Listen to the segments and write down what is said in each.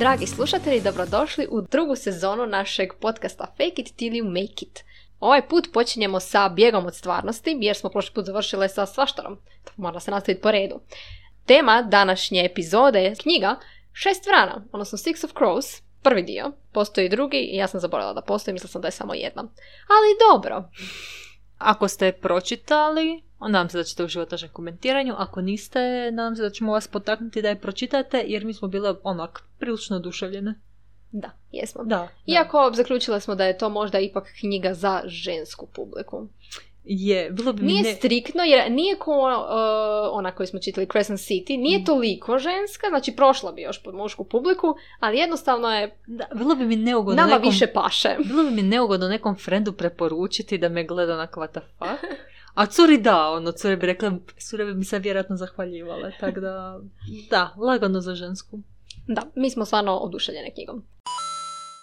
Dragi slušatelji, dobrodošli u drugu sezonu našeg podcasta Fake it till you make it. Ovaj put počinjemo sa bjegom od stvarnosti, jer smo prošli put završile sa svaštarom. Mora se nastaviti po redu. Tema današnje epizode je knjiga Šest vrana, odnosno Six of Crows, prvi dio. Postoji drugi i ja sam zaboravila da postoji, mislila sam da je samo jedna. Ali dobro. Ako ste pročitali, nadam se da ćete uživati našem komentiranju. Ako niste, nadam se da ćemo vas potaknuti da je pročitate, jer mi smo bile onak prilično oduševljene. Da, jesmo. Da. Iako zaključile smo da je to možda ipak knjiga za žensku publiku. Je, bilo bi Nije ne... striktno, jer nije ko uh, ona koju smo čitali Crescent City, Mm. nije toliko ženska, znači prošla bi još pod mušku publiku, ali jednostavno je Da, bilo bi mi neugodno nama nekom... više paše. Bilo bi mi neugodno nekom frendu preporučiti da me gleda na what the fuck. A curi da, ono, cure bi rekla, cure bi mi se vjerojatno zahvaljivale, tako da, da, lagano za žensku. Da, mi smo stvarno oduševljene knjigom.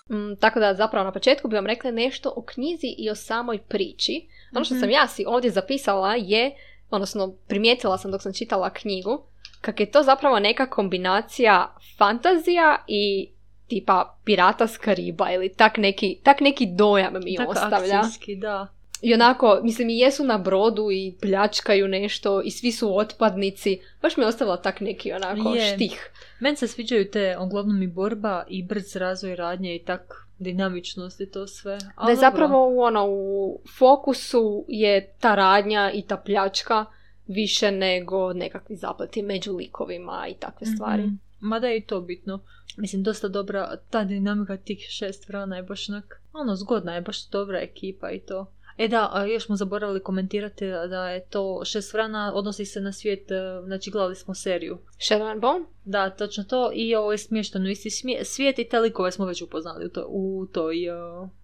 Mm, tako da zapravo na početku bi vam rekla nešto o knjizi i o samoj priči. Ono što Mhm. sam ja si ovdje zapisala je, odnosno primijetila sam dok sam čitala knjigu, kak je to zapravo neka kombinacija fantazija i tipa pirata s Kariba ili tak neki, tak neki dojam mi Tako ostavlja. akcijski, da. I onako, mislim i jesu na brodu i pljačkaju nešto i svi su otpadnici. Baš mi je ostavila tak neki onako Je. štih. Meni se sviđaju te, uglavnom i borba i brz razvoj radnje i tak dinamičnost i to sve. Da Ali je dobro. zapravo u, ono, u fokusu je ta radnja i ta pljačka više nego nekakvi zapleti među likovima i takve stvari. Mhm. Mada je i to bitno. Mislim, dosta dobra, ta dinamika tih šest vrana je baš onak, ono, zgodna je, baš dobra ekipa i to. E da, još smo zaboravili komentirati da je to šest vrana, odnosi se na svijet, e, znači gledali smo seriju. Shadow and Bone? Da, točno to i ovo je smješteno isti svijet i te likove smo već upoznali u, to, u, toj, e,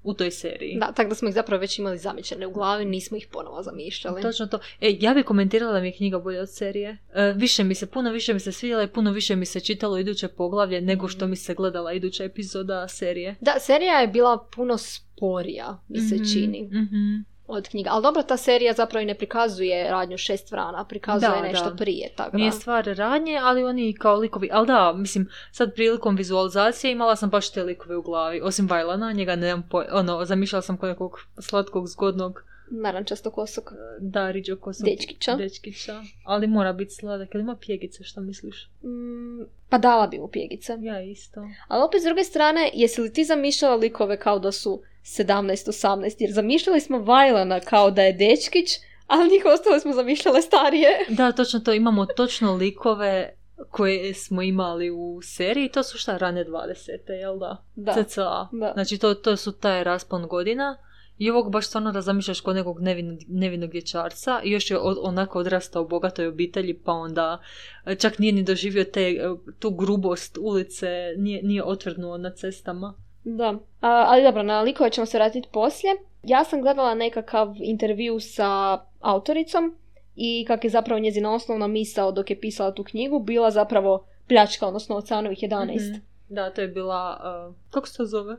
u toj seriji. Da, tako da smo ih zapravo već imali zamišljene u glavi, nismo ih ponovo zamišljali. Točno to. E, ja bi komentirala da mi je knjiga bolja od serije. E, više mi se, puno više mi se svidjela i puno više mi se čitalo iduće poglavlje nego što mi se gledala iduća epizoda serije. Da, serija je bila puno sporija, mi se Mhm, čini, mhm. Od knjiga. Ali dobro, ta serija zapravo i ne prikazuje radnju šest vrana, prikazuje Da, nešto da. prije. Tako Nije da. stvar radnje, ali oni kao likovi, ali da, mislim, sad prilikom vizualizacije imala sam baš te likove u glavi, osim Vajlana, njega nemam po, ono, zamišljala sam kao nekog slatkog, zgodnog, Narančasto kosog. da, riđo kosog Dečkića. dečkića, ali mora biti sladak, ili ima pjegice, što misliš? Mm, pa dala bi mu pjegice. Ja isto. Ali opet s druge strane, jesi li ti zamišljala likove kao da su 17-18? Jer zamišljali smo Vajlana kao da je dečkić, ali njih ostale smo zamišljale starije. Da, točno to, imamo točno likove koje smo imali u seriji, to su šta, rane 20. jel da? Da. CCA. Da. Znači to, to su taj raspon godina i ovog baš stvarno da zamišljaš kod nekog nevin, nevinog dječarca i još je od- onako odrastao u bogatoj obitelji pa onda e, čak nije ni doživio te, e, tu grubost ulice, nije, nije otvrdnuo na cestama. Da, A, ali dobro, na likove ćemo se vratiti poslije. Ja sam gledala nekakav intervju sa autoricom i kak je zapravo njezina osnovna misao dok je pisala tu knjigu bila zapravo pljačka, odnosno Oceanovih 11. Mhm. Da, to je bila, e, kako se to zove?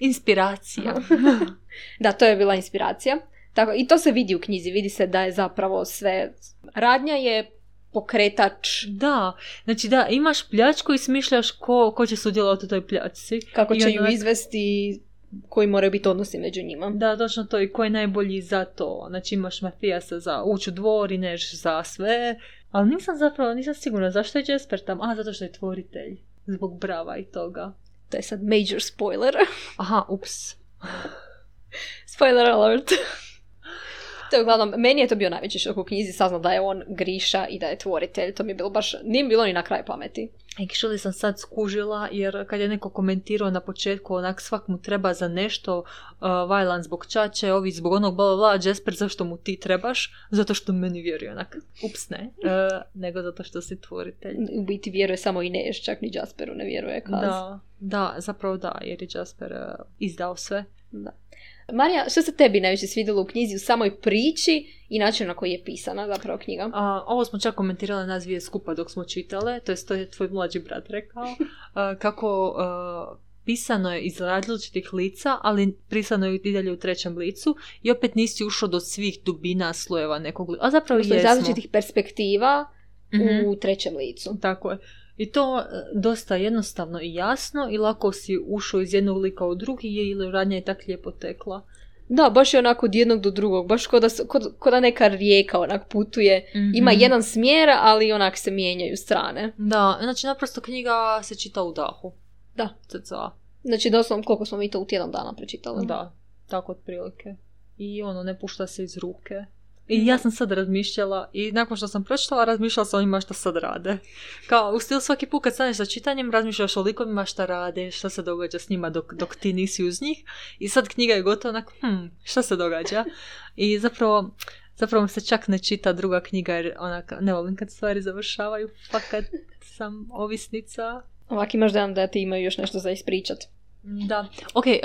Inspiracija. Da, to je bila inspiracija. Tako, I to se vidi u knjizi, vidi se da je zapravo sve... Radnja je pokretač Da, znači da, imaš pljačku i smišljaš ko, ko će sudjelovati u toj pljačci. kako će ju izvesti koji moraju biti odnosi među njima. Da, točno to i ko je najbolji za to. Znači imaš mafijasa za ući u dvor i neš za sve. Ali nisam zapravo, nisam sigurna zašto je Jasper tam. A, zato što je tvoritelj. Zbog brava i toga. To je sad major spoiler. Aha, ups. spoiler alert. To je uglavnom, meni je to bio najveći šok u knjizi, saznam da je on Griša i da je tvoritelj. To mi je bilo baš, nije bilo ni na kraj pameti. Actually sam sad skužila jer kad je neko komentirao na početku onak svak mu treba za nešto uh, Vajlan zbog čače, ovi zbog onog bla bla Jasper zašto mu ti trebaš? Zato što meni vjeruje onak. Ups ne. Uh, nego zato što si tvoritelj. U biti vjeruje samo Ineš, čak ni Jasperu ne vjeruje. Kaz. Da, da, zapravo da, jer je Jasper uh, izdao sve. Da. Marija, što se tebi najviše svidjelo u knjizi, u samoj priči i načinu na koji je pisana zapravo knjiga? A, ovo smo čak komentirali nas dvije skupa dok smo čitale, to jest to je tvoj mlađi brat rekao, a, kako a, pisano je iz različitih lica, ali pisano je i dalje u trećem licu i opet nisi ušao do svih dubina slojeva nekog lica. A zapravo iz različitih perspektiva Mhm. u trećem licu. Tako je. I to e, dosta jednostavno i jasno i lako si ušao iz jednog lika u drugi ili radnja je tak lijepo tekla. Da, baš je onako od jednog do drugog, baš kod da, kod da neka rijeka onak putuje. Ima Mhm. jedan smjer, ali onak se mijenjaju strane. Da, znači naprosto knjiga se čita u dahu. Da. Cca. Znači doslovno koliko smo mi to u tjedan dana pročitali. Da, tako otprilike. I ono, ne pušta se iz ruke. I ja sam sad razmišljala i nakon što sam pročitala, razmišljala sam o njima šta sad rade. Kao, u stilu svaki put kad staneš sa čitanjem, razmišljaš o likovima šta rade, šta se događa s njima dok, dok ti nisi uz njih. I sad knjiga je gotova, onak, hm, šta se događa? I zapravo, zapravo mi se čak ne čita druga knjiga jer onak, ne volim kad stvari završavaju, fakat sam ovisnica Ovak imaš dojam da ti imaju još nešto za ispričat. da, ok, e,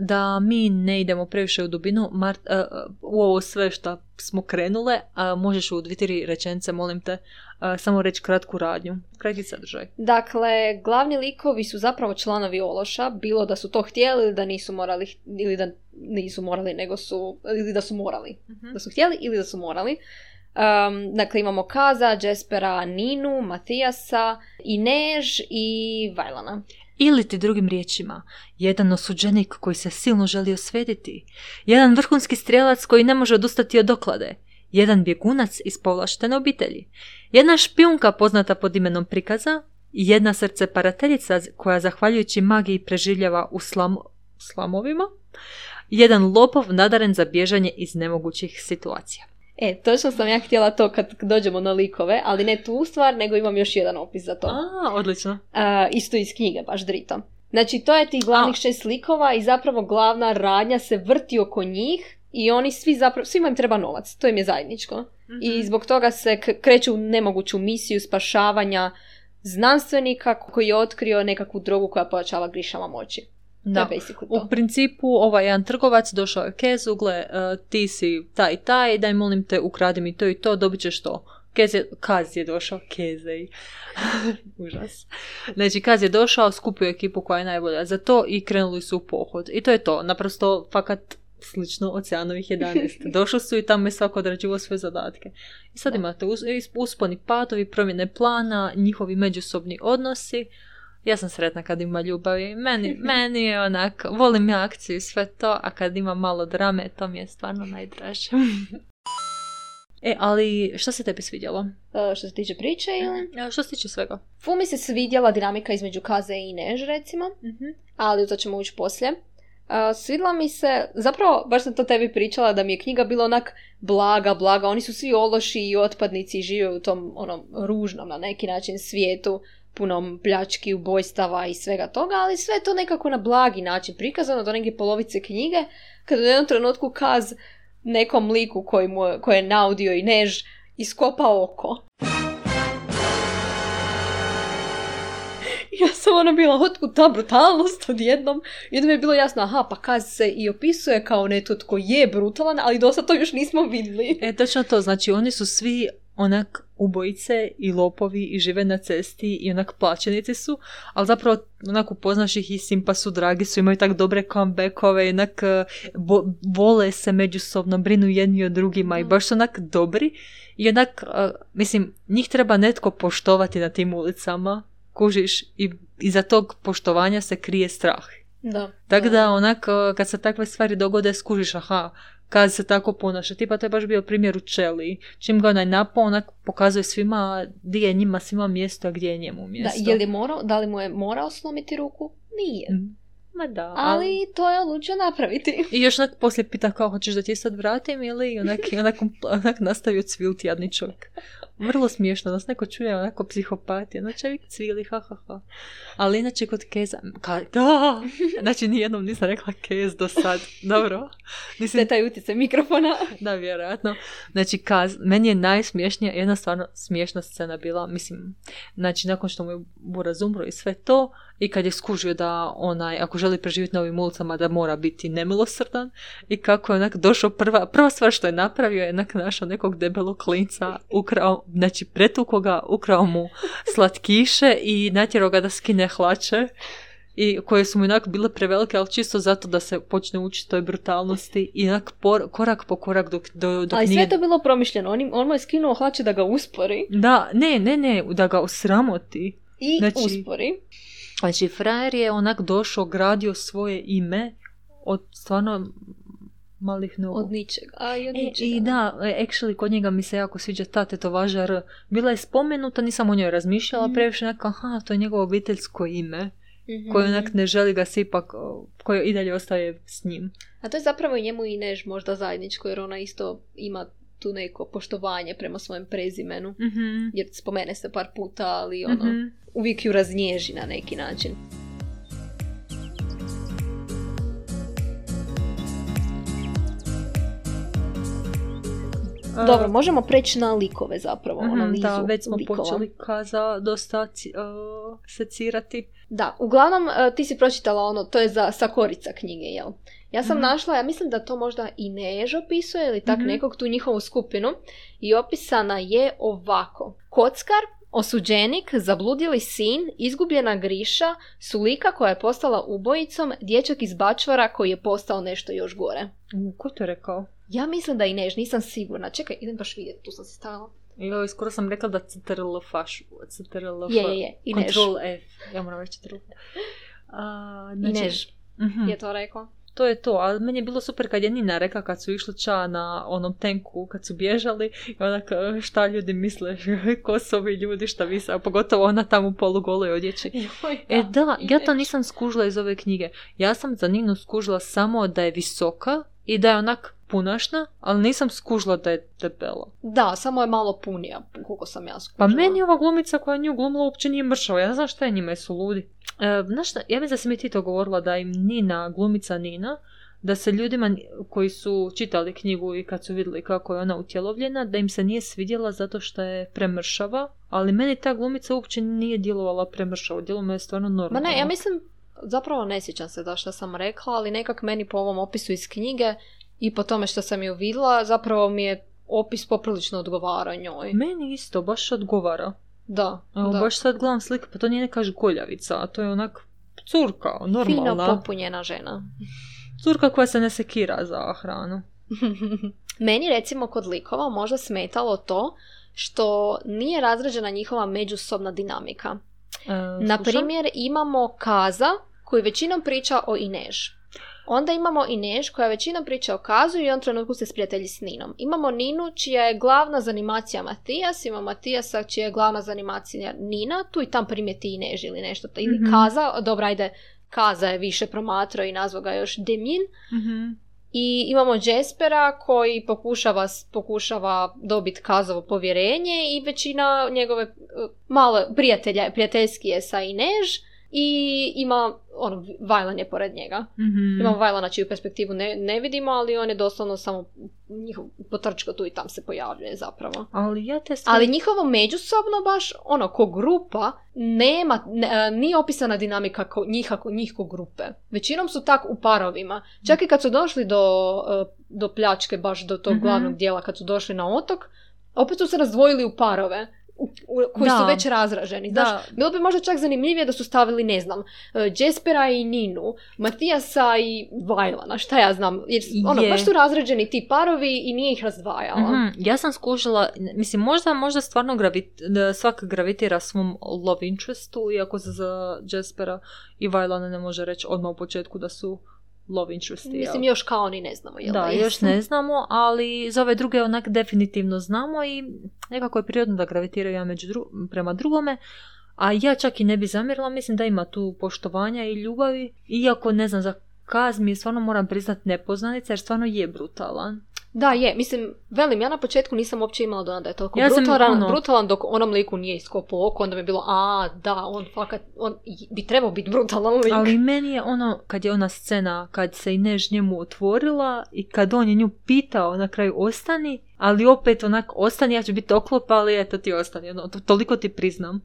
da mi ne idemo previše u dubinu, Mart, e, u ovo sve što smo krenule, a možeš u dvije, tri rečenice, molim te, e, samo reći kratku radnju, kratki sadržaj. Dakle, glavni likovi su zapravo članovi Ološa, bilo da su to htjeli ili da nisu morali, ili da nisu morali, nego su, ili da su morali. Da su htjeli ili da su morali. Um, dakle, imamo Kaza, Jespera, Ninu, Matijasa, Inež i Vajlana. Ili ti drugim riječima, jedan osuđenik koji se silno želi osvetiti, jedan vrhunski strijelac koji ne može odustati od doklade, jedan bjegunac iz povlaštene obitelji, jedna špijunka poznata pod imenom prikaza i jedna srce parateljica koja zahvaljujući magiji preživljava u slam, slamovima, jedan lopov nadaren za bježanje iz nemogućih situacija. E, točno sam ja htjela to kad dođemo na likove, ali ne tu stvar, nego imam još jedan opis za to. A, odlično. A, isto iz knjige, baš drito. Znači, to je tih glavnih A. šest likova i zapravo glavna radnja se vrti oko njih i oni svi zapravo, svima im treba novac, to im je zajedničko. I Mhm. zbog toga se k- kreću u nemoguću misiju spašavanja znanstvenika koji je otkrio nekakvu drogu koja pojačava grišama moći. Da. U principu, ovaj jedan trgovac došao je Kezu, gle, e, ti si taj i taj, daj molim te, ukradi mi to i to, dobit ćeš to. Kez je, Kaz je došao, Kezej. Užas. Znači, Kaz je došao, skupio ekipu koja je najbolja za to i krenuli su u pohod. I to je to, naprosto, fakat slično Oceanovih 11. Došli su i tamo je svako odrađivao svoje zadatke. I sad Da. imate usponi padovi, promjene plana, njihovi međusobni odnosi. Ja sam sretna kad ima ljubavi. Meni, meni je onak, volim ja akciju i sve to, a kad ima malo drame, to mi je stvarno najdraže. e, ali šta se tebi svidjelo? E, što se tiče priče ili... E, Što se tiče svega? Fu mi se svidjela dinamika između Kaze i Než, recimo. ali u to ćemo ući poslije. Uh, svidjela mi se, zapravo, baš sam to tebi pričala, da mi je knjiga bila onak blaga, blaga, oni su svi ološi i otpadnici i žive u tom onom ružnom na neki način svijetu, punom pljački, ubojstava i svega toga, ali sve je to nekako na blagi način prikazano do neke polovice knjige, kada u jednom trenutku kaz nekom liku koji mu, koji je naudio i než iskopa oko. Ja sam ona bila, otkud ta brutalnost odjednom? Mi je bilo jasno, aha, pa Kaz se i opisuje kao netko tko je brutalan, ali dosta to još nismo vidjeli. E, točno to, znači oni su svi onak ubojice i lopovi i žive na cesti i onak plaćenici su, ali zapravo onak upoznaš ih i simpa su, dragi su, imaju tak dobre comebackove, onak e, bo- vole se međusobno, brinu jedni o drugima i Da. baš su onak dobri i onak, e, mislim, njih treba netko poštovati na tim ulicama, kužiš, i iza tog poštovanja se krije strah. Da. Tako da onak, e, kad se takve stvari dogode, skužiš, aha, kad se tako ponaša. Tipa, to je baš bio primjer u Čeli. Čim ga onaj napao, onak pokazuje svima gdje je njima svima mjesto, a gdje je njemu Da, mjesto. je li morao, da li mu je morao slomiti ruku? Nije. Mm. Ma da. Ali to je odlučio napraviti. I još onak poslije pita kao, hoćeš da ti sad vratim ili onak, onak, onak nastavio cvilti jadni čovjek. Vrlo smiješno, nas neko čuje onako psihopatija, znači čovjek cvili, ha, ha, ha. Ali inače kod Keza, ka, da, znači nijednom nisam rekla Kez do sad, dobro. To Nisam je taj utjecaj mikrofona. Da, vjerojatno. Znači, kaz, meni je najsmiješnija, jedna stvarno smiješna scena bila, mislim, znači, nakon što mu je Buraz umro i sve to, i kad je skužio da onaj, ako želi preživjeti na ovim ulicama, da mora biti nemilosrdan, i kako je onak došao prva, prva stvar što je napravio je onak našao nekog debelog klinca, ukrao, znači, pretuko ga, ukrao mu slatkiše i natjerao ga da skine hlače i koje su mu onak bile prevelike, ali čisto zato da se počne učiti toj brutalnosti i onak por- korak po korak dok, do, dok Ali sve nije... je to bilo promišljeno. On, on mu je skinuo hlače da ga uspori. Da, ne, ne, ne, da ga osramoti. I Znači- uspori. Znači, frajer je onak došao, gradio svoje ime od stvarno malih nogu. Od ničega. A i od E, ničega. I da, e, actually, kod njega mi se jako sviđa ta tetovaža R. Bila je spomenuta, nisam o njoj razmišljala, Mhm. previše neka, aha, to je njegovo obiteljsko ime, Mhm. koje onak ne želi ga se ipak, koje i dalje ostaje s njim. A to je zapravo i njemu i Než možda zajedničko, jer ona isto ima tu neko poštovanje prema svojem prezimenu. Mhm. Jer spomene se par puta, ali ono, Mhm. uvijek ju raznježi na neki način. Dobro, možemo preći na likove zapravo, Mhm, analizu da, već smo likova. počeli kaza dosta o, secirati. Da, uglavnom e, ti si pročitala ono, to je za sakorica knjige, jel? Ja sam Mhm. našla, ja mislim da to možda i Než opisuje ili tak Mhm. nekog tu njihovu skupinu i opisana je ovako. Kockar, osuđenik, zabludili sin, izgubljena Griša, Sulika koja je postala ubojicom, dječak iz Bačvara koji je postao nešto još gore. U, ko to rekao? Ja mislim da i Než, nisam sigurna. Čekaj, idem baš vidjeti, tu sam se stavila. Joj, skoro sam rekla da CTRL faš, CTRL Je, je, je, i. Control F, ja moram reći CTRL. I znači, Než mhm. je to rekao. To je to, ali meni je bilo super kad je Nina rekla kad su išli ča na onom tenku, kad su bježali i onak e, šta ljudi misle, ko su ovi ljudi šta a pogotovo ona tamo u polugoloj odjeći. E da, ja to nisam skužila iz ove knjige. Ja sam za Ninu skužila samo da je visoka i da je onak punašna, ali nisam skužila da je debela. Da, samo je malo punija, koliko sam ja Pa skužila. meni ova glumica koja nju glumila uopće nije mršava. Ja ne znam šta je njima, jesu ludi. E, znaš šta, ja mislim da si mi ti to govorila da im Nina, glumica Nina, da se ljudima koji su čitali knjigu i kad su vidjeli kako je ona utjelovljena, da im se nije svidjela zato što je premršava, ali meni ta glumica uopće nije djelovala premršavo, djelovala je stvarno Ma normalno. ne, ja mislim, zapravo ne sjećam se da što sam rekla, ali nekak meni po ovom opisu iz knjige i po tome što sam ju vidjela, zapravo mi je opis poprilično odgovara njoj. Meni isto, baš odgovara. Da, Evo, da. baš sad gledam slike, pa to nije neka žgoljavica, a to je onak curka, Fino normalna. popunjena žena. Curka koja se ne sekira za hranu. Meni recimo kod likova možda smetalo to što nije razrađena njihova međusobna dinamika. E, Na primjer imamo Kaza koji većinom priča o Inež. Onda imamo Inež koja većinom priča o Kazu i u jednom trenutku se sprijatelji s Ninom. Imamo Ninu čija je glavna zanimacija Matijas, imamo Matijasa čija je glavna zanimacija Nina, tu i tam primjeti Inež ili nešto. Ili Mhm. Kaza, dobro ajde, Kaza je više promatrao i nazvao ga još Demin. Mhm. I imamo Jespera koji pokušava, pokušava dobiti Kazovo povjerenje i većina njegove e, malo prijatelja, prijateljski je sa Inež i ima, ono, Vajlan je pored njega. Mhm. Imamo Vajlana čiju perspektivu ne, ne vidimo, ali on je doslovno samo njihov potrčko tu i tam se pojavljuje zapravo. Ali ja te stvari... Ali njihovo međusobno baš, ono, ko grupa, nema, ne, e, nije opisana dinamika ko, njih, njih ko grupe. Većinom su tak u parovima. Čak i kad su došli do, e, do pljačke, baš do tog Mhm. glavnog dijela, kad su došli na otok, opet su se razdvojili u parove. U- u- koji Da. su već razraženi. Znaš, Da. bilo bi možda čak zanimljivije da su stavili, ne znam, e, Jespera i Ninu, Matijasa i Vajlana, šta ja znam. Jer ono, Je. baš su razrađeni ti parovi i nije ih razdvajala. Mhm, Ja sam skužila, mislim, možda, možda stvarno gravit, svak gravitira svom love interestu, iako se za Jaspera i Vajlana ne može reći odmah u početku da su love interesti. jel? Mislim, još kao ni ne znamo. Jel Da, još ne znamo, ali za ove druge onak definitivno znamo i nekako je prirodno da gravitiraju jedan među dru- prema drugome. A ja čak i ne bi zamjerila, mislim da ima tu poštovanja i ljubavi. Iako ne znam, za Kaz mi je stvarno moram priznat nepoznanica jer stvarno je brutalan. Da, je. Mislim, velim, ja na početku nisam uopće imala dojam da je toliko Ja brutalan, ono- brutalan dok onom liku nije iskopao oko, onda mi je bilo, a, da, on fakat, on bi trebao biti brutalan lik. Ali meni je ono, kad je ona scena, kad se i než njemu otvorila i kad on je nju pitao na kraju ostani, ali opet onak ostani, ja ću biti oklop, ali eto ti ostani, ono, to- toliko ti priznam.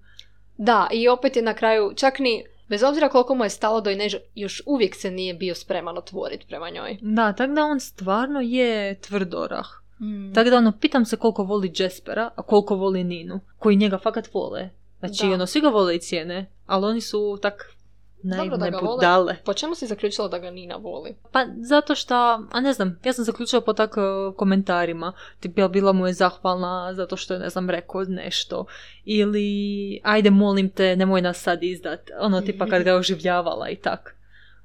Da, i opet je na kraju, čak ni, bez obzira koliko mu je stalo do Inež, još uvijek se nije bio spreman otvoriti prema njoj. Da, tako da on stvarno je tvrdorah. Mm. Tako da ono, pitam se koliko voli Jaspera, a koliko voli Ninu, koji njega fakat vole. Znači, Da. ono, svi ga vole i cijene, ali oni su tak naivne da ga vole. budale. Po čemu si zaključila da ga Nina voli? Pa zato što, a ne znam, ja sam zaključila po tak e, komentarima. Tip, jel bila mu je zahvalna zato što je, ne znam, rekao nešto. Ili, ajde molim te, nemoj nas sad izdat. Ono, tipa kad ga oživljavala i tak.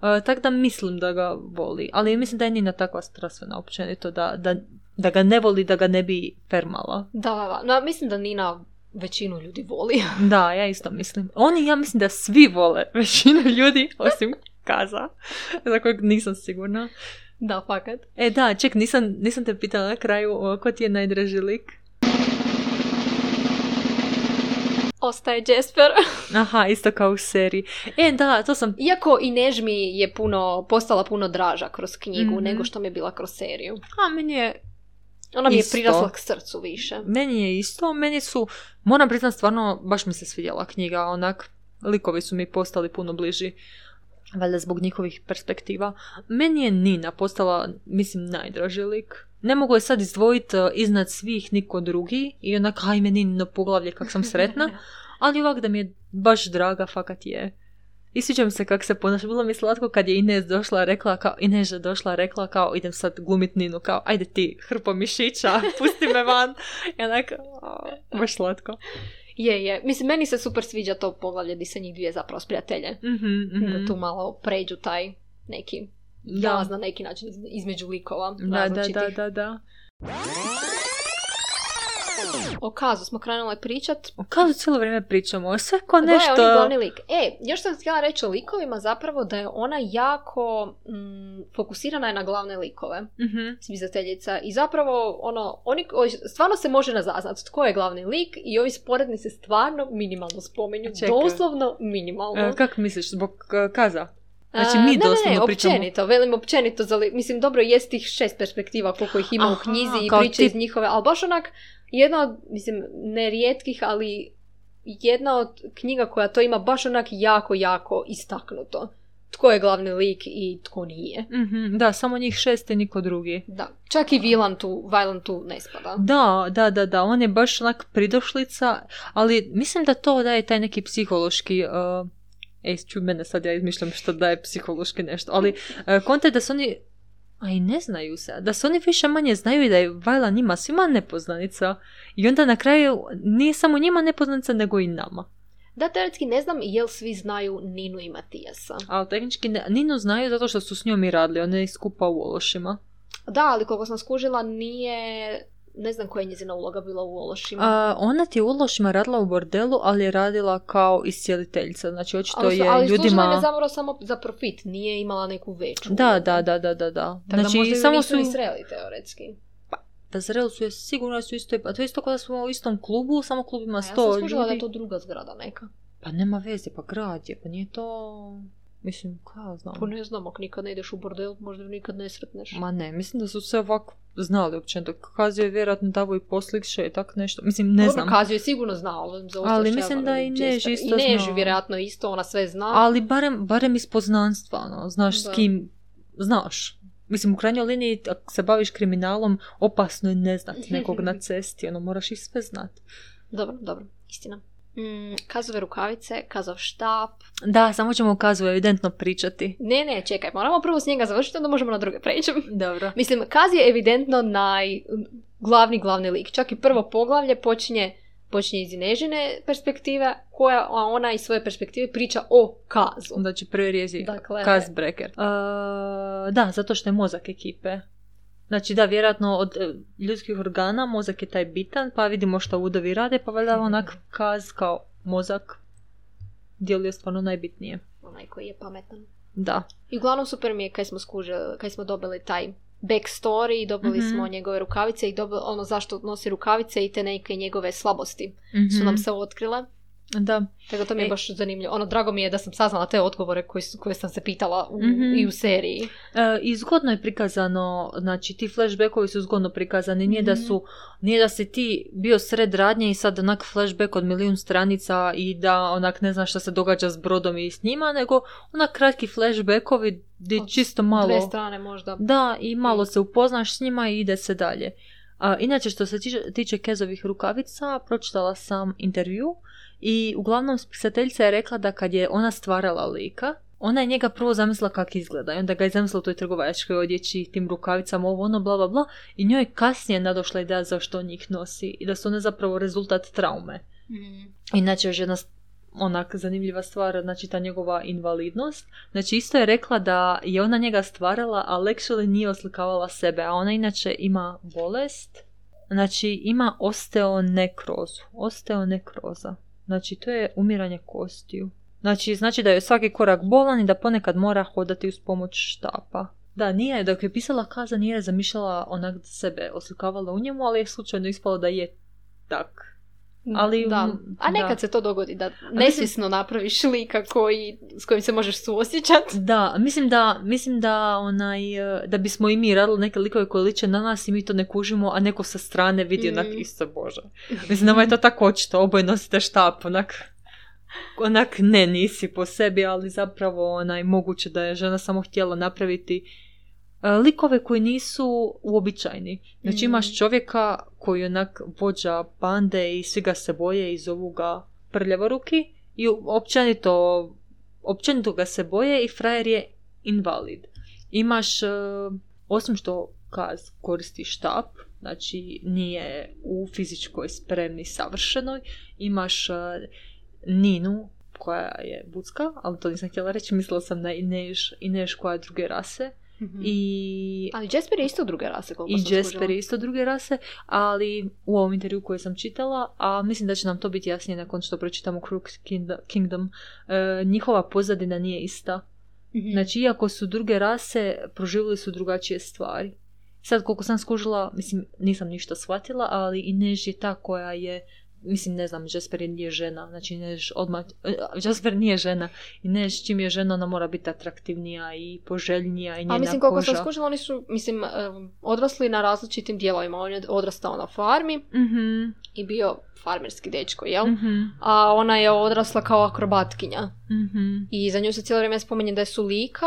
E, tak da mislim da ga voli. Ali mislim da je Nina takva strastvena općenito, da, da, da ga ne voli, da ga ne bi fermala. Da, da, da. No, mislim da Nina većinu ljudi voli. Da, ja isto mislim. Oni, ja mislim da svi vole većinu ljudi, osim Kaza, za kojeg nisam sigurna. da, fakat. E da, ček, nisam, nisam te pitala na kraju ko ti je najdraži lik? Ostaje Jasper. Aha, isto kao u seriji. E da, to sam... Iako i Nežmi je puno, postala puno draža kroz knjigu Mhm. nego što mi je bila kroz seriju. A, meni je, Ona mi je Isto. prirasla k srcu više. meni je isto, meni su, moram priznat stvarno, baš mi se svidjela knjiga, onak, likovi su mi postali puno bliži. Valjda zbog njihovih perspektiva. Meni je Nina postala, mislim, najdraži lik. Ne mogu je sad izdvojiti uh, iznad svih niko drugi i onak, ajme Ninino poglavlje kak sam sretna. Ali ovak da mi je baš draga, fakat je. I mi se kako se ponaša. Bilo mi slatko kad je Inez došla, rekla kao, Inez je došla, rekla kao, idem sad glumit Ninu, kao, ajde ti, hrpo mišića, pusti me van. I onak, a, baš slatko. Je, je. Mislim, meni se super sviđa to poglavlje gdje se njih dvije zapravo sprijatelje. Mhm, mhm. Da tu malo pređu taj neki Da. na neki način iz- između likova Da, da, da, da, da. O Kazu smo krenule pričat. O Kazu cijelo vrijeme pričamo, sve ko Gle, on je nešto... glavni lik. E, još sam htjela reći o likovima zapravo da je ona jako mm, fokusirana je na glavne likove. Mhm. spisateljica i zapravo ono, oni, stvarno se može nazaznat tko je glavni lik i ovi sporedni se stvarno minimalno spominju, Čekaj. doslovno minimalno. E, kak misliš, zbog uh, Kaza? Znači A, mi ne, ne, doslovno ne, pričamo... općenito, velim općenito, za li, mislim dobro jest tih šest perspektiva koliko ih ima u Aha, knjizi i priče tip- iz njihove, ali baš onak jedna od, mislim, ne rijetkih, ali jedna od knjiga koja to ima baš onak jako, jako istaknuto. Tko je glavni lik i tko nije. Mhm, da, samo njih šest i niko drugi. Da, čak i Vilan tu, Vajlan tu ne spada. Da, da, da, da, on je baš onak pridošlica, ali mislim da to daje taj neki psihološki... Uh, ej, čuj mene sad ja izmišljam što daje psihološki nešto, ali uh, konta je da su oni, a i ne znaju se, da se oni više manje znaju i da je Vajla njima svima nepoznanica i onda na kraju nije samo njima nepoznanica nego i nama. Da, teoretski ne znam jel svi znaju Ninu i Matijasa. Ali tehnički ne, Ninu znaju zato što su s njom i radili, ona je skupa u Ološima. Da, ali koliko sam skužila nije... Ne znam koja je njezina uloga bila u Ološima. A, ona ti je u Ološima radila u bordelu, ali je radila kao iscijeliteljica, znači očito ali, je ali služila ljudima... je zapravo samo za profit, nije imala neku veću. Da, da, da, da, da, da. Tako Znači, da možda samo nisu su... ni sreli teoretski. Pa zreli su je sigurno su isto... Pa to je isto kao da smo u istom klubu, samo klub ima A ja sam sto skužila da je ljudi. to druga zgrada neka. Pa nema veze, pa grad je, pa nije to... Mislim, kao ja znam. Pa ne znam, ako nikad ne ideš u bordel, možda ju nikad ne sretneš. Ma ne, mislim da su se ovako znali općenito. Kazio je vjerojatno davo i poslikše i tak nešto. Mislim, ne Dobro, znam. Kazio je sigurno znao, ali, mislim da i Než isto I Než znao. vjerojatno isto, ona sve zna. Ali barem, barem iz poznanstva, ono, znaš Da. s kim, znaš. Mislim, u krajnjoj liniji, ako se baviš kriminalom, opasno je ne znat nekog na cesti, ono, moraš ih sve znat. Dobro, dobro, istina. Mm, kazove rukavice, kazov štap. Da, samo ćemo o Kazu evidentno pričati. Ne, ne, čekaj, moramo prvo s njega završiti, onda možemo na druge preći. Dobro. Mislim, Kaz je evidentno naj... glavni, glavni lik. Čak i prvo poglavlje počinje, počinje iz Inežine perspektive, koja ona iz svoje perspektive priča o Kazu. Onda će prvi rijezi Dakle, Kaz Breaker. Uh, da, zato što je mozak ekipe. Znači da, vjerojatno od e, ljudskih organa mozak je taj bitan, pa vidimo što udovi rade, pa valjda onak Kaz kao mozak djeluje stvarno najbitnije. onaj koji je pametan. Da. I uglavnom super mi je kaj smo skužili, kaj smo dobili taj backstory i dobili Mhm. smo njegove rukavice i dobili ono zašto nosi rukavice i te neke njegove slabosti su nam se otkrile. Da. Tako to mi je E. baš zanimljivo. Ono, drago mi je da sam saznala te odgovore koji su- koje sam se pitala u, Mhm. i u seriji. E, I zgodno je prikazano, znači ti flashbackovi su zgodno prikazani, nije da Mhm. su, nije da si ti bio sred radnje i sad onak flashback od milijun stranica i da onak ne znaš šta se događa s brodom i s njima, nego onak kratki flashbackovi gdje Od čisto malo... Dve strane možda. Da, i malo se upoznaš s njima i ide se dalje. A, inače, što se tiče, tiče Kezovih rukavica, pročitala sam intervju i uglavnom spisateljica je rekla da kad je ona stvarala lika, ona je njega prvo zamislila kak izgleda i onda ga je zamislila u toj trgovačkoj odjeći, tim rukavicama, ovo ono, bla bla bla i njoj je kasnije nadošla ideja zašto on njih nosi i da su one zapravo rezultat traume. Mm. Inače, još jedna onak zanimljiva stvar, znači ta njegova invalidnost. Znači isto je rekla da je ona njega stvarala, a actually nije oslikavala sebe, a ona inače ima bolest, znači ima osteonekrozu, osteonekroza. Znači to je umiranje kostiju. Znači, znači da je svaki korak bolan i da ponekad mora hodati uz pomoć štapa. Da, nije, dok je pisala kaza, nije zamišljala onak sebe oslikavala u njemu, ali je slučajno ispalo da je tak. Ali, da. mm, A nekad da. se to dogodi, da nesvjesno napraviš lika koji, s kojim se možeš suosjećati. Da, mislim da, mislim da onaj, e, da bismo i mi radili neke likove koje liče na nas i mi to ne kužimo, a neko sa strane vidi onak Mm. isto bože. Mislim, nama je to tako očito, oboje nosite štap, onak, onak ne nisi po sebi, ali zapravo onaj, moguće da je žena samo htjela napraviti likove koji nisu uobičajeni. Znači Mm. imaš čovjeka koji je onak vođa bande i svi ga se boje i zovu ga prljavoruki i općenito, općenito ga se boje i frajer je invalid. Imaš, e, osim što kaz koristi štap, znači nije u fizičkoj spremni savršenoj, imaš e, Ninu koja je budska, ali to nisam htjela reći, mislila sam na Ineš, Ineš koja je druge rase i Ali Jasper je isto druge rase, koliko i sam Jasper skužila. je isto druge rase, ali u ovom intervju koje sam čitala, a mislim da će nam to biti jasnije nakon što pročitamo Crooked Kingdom, e, njihova pozadina nije ista. Mhm. Znači, iako su druge rase, proživjeli su drugačije stvari. Sad, koliko sam skužila, mislim, nisam ništa shvatila, ali i Než je ta koja je Mislim, ne znam, Jasper je nije žena, znači Než odmah, e, Jasper nije žena i Než čim je žena, ona mora biti atraktivnija i poželjnija i njena A mislim, koliko koža. sam skužila, oni su, mislim, em, odrasli na različitim dijelovima. On je odrastao na farmi Mhm, i bio farmerski dečko, jel? mhm, A ona je odrasla kao akrobatkinja. mhm. I za nju se cijelo vrijeme spominje da je su lika,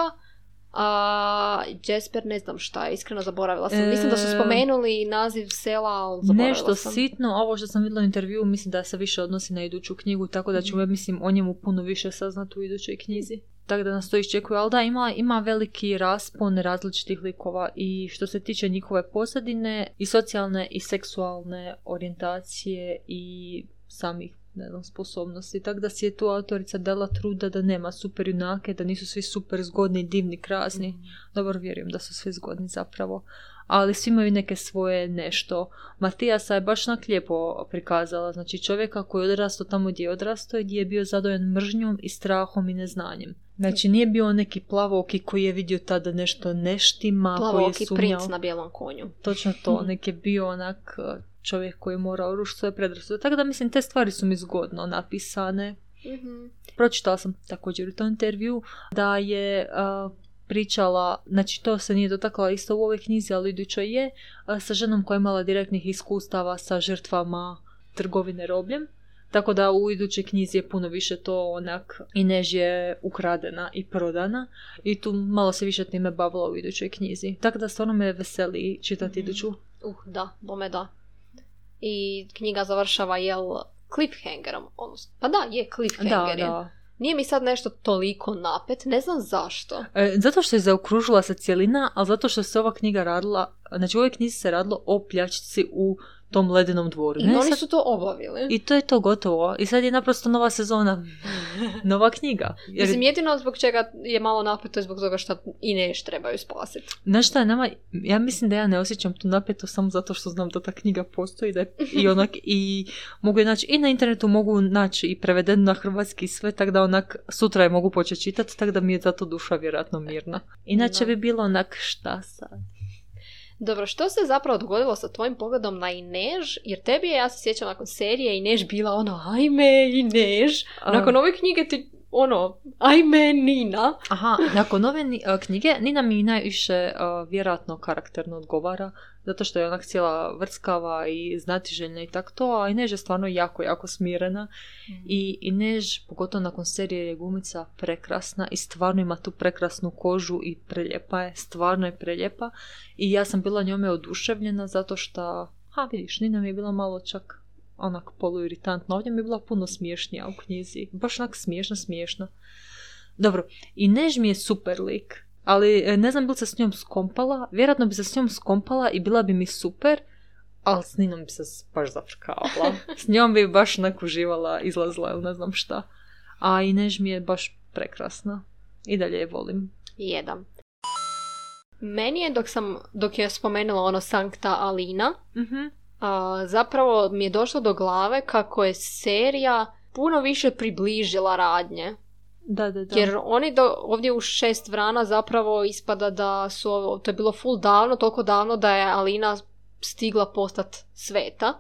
a Jasper ne znam šta je, iskreno zaboravila sam. E, Mislim da su spomenuli naziv sela, ali zaboravila Nešto sam. sitno, ovo što sam vidjela u intervju, mislim da se više odnosi na iduću knjigu, tako da ćemo, ja mislim, o njemu puno više saznati u idućoj knjizi. Tako da nas to iščekuje, ali da, ima, ima veliki raspon različitih likova i što se tiče njihove pozadine i socijalne i seksualne orijentacije i samih ne znam, sposobnosti. Tako da si je tu autorica dala truda da nema super junake, da nisu svi super zgodni, divni, krasni. Dobro, vjerujem da su svi zgodni zapravo. Ali svi imaju neke svoje nešto. Matijasa je baš nak lijepo prikazala. Znači čovjeka koji je odrastao tamo gdje je odrastao i gdje je bio zadovoljan mržnjom i strahom i neznanjem. Znači nije bio neki plavoki koji je vidio tada nešto neštima, koji je Plavoki sumnjao. princ na bijelom konju. Točno to, nek je bio onak čovjek koji je morao rušiti svoje predrasude. Tako da mislim, te stvari su mi zgodno napisane. Mhm. Pročitala sam također u tom intervju da je uh, pričala, znači to se nije dotakla isto u ovoj knjizi, ali idućoj je, uh, sa ženom koja je imala direktnih iskustava sa žrtvama trgovine robljem. Tako da u idućoj knjizi je puno više to onak i než je ukradena i prodana i tu malo se više time bavila u idućoj knjizi. Tako da stvarno me veseli čitati Mhm. iduću. Uh, da, bome da. I knjiga završava, jel, cliffhangerom. Odnosno, pa da, je Da, cliffhanger. je. da. Nije mi sad nešto toliko napet, ne znam zašto. E, zato što je zaokružila se cijelina, ali zato što se ova knjiga radila, znači u ovoj knjizi se radilo o pljačci u tom ledenom dvoru. I Ne, oni sad- su to obavili. I to je to gotovo. I sad je naprosto nova sezona. Nova knjiga. Jer, Mislim, jedino zbog čega je malo napeto je zbog toga što i neš trebaju spasiti. znaš šta, nama, ja mislim da ja ne osjećam tu napeto samo zato što znam da ta knjiga postoji da je, i onak i mogu je naći i na internetu mogu naći i prevedeno na hrvatski sve, tako da onak sutra je mogu početi čitati, tako da mi je zato duša vjerojatno mirna. Inače Da. bi bilo onak šta sad? Dobro, što se zapravo dogodilo sa tvojim pogledom na Inež? Jer tebi je, ja se sjećam nakon serije, Inež bila ono, ajme Inež. Nakon ove knjige ti, ono, ajme Nina. Aha, nakon ove ni- a, knjige Nina mi najviše a, vjerojatno karakterno odgovara, zato što je onak cijela vrskava i znatiželjna i tako to, a Inež je stvarno jako, jako smirena. I Inež, pogotovo nakon serije je glumica prekrasna i stvarno ima tu prekrasnu kožu i preljepa je, stvarno je preljepa i ja sam bila njome oduševljena zato što, ha vidiš, Nina mi je bila malo čak onak poluiritantna, ovdje mi je bila puno smiješnija u knjizi, baš onak smiješna, smiješna. Dobro, i Než mi je super lik, ali e, ne znam bi li se s njom skompala, vjerojatno bi se s njom skompala i bila bi mi super, ali s Ninom bi se baš zafrkavala. s njom bi baš neko uživala, izlazila ili ne znam šta. A i Než mi je baš prekrasna. I dalje je volim. Jedan. Meni je dok sam, dok je spomenula ono Sankta Alina, Mhm. A, zapravo mi je došlo do glave kako je serija puno više približila radnje. Da, da, da. Jer oni do, ovdje u šest vrana zapravo ispada da su, to je bilo full davno, toliko davno da je Alina stigla postat sveta,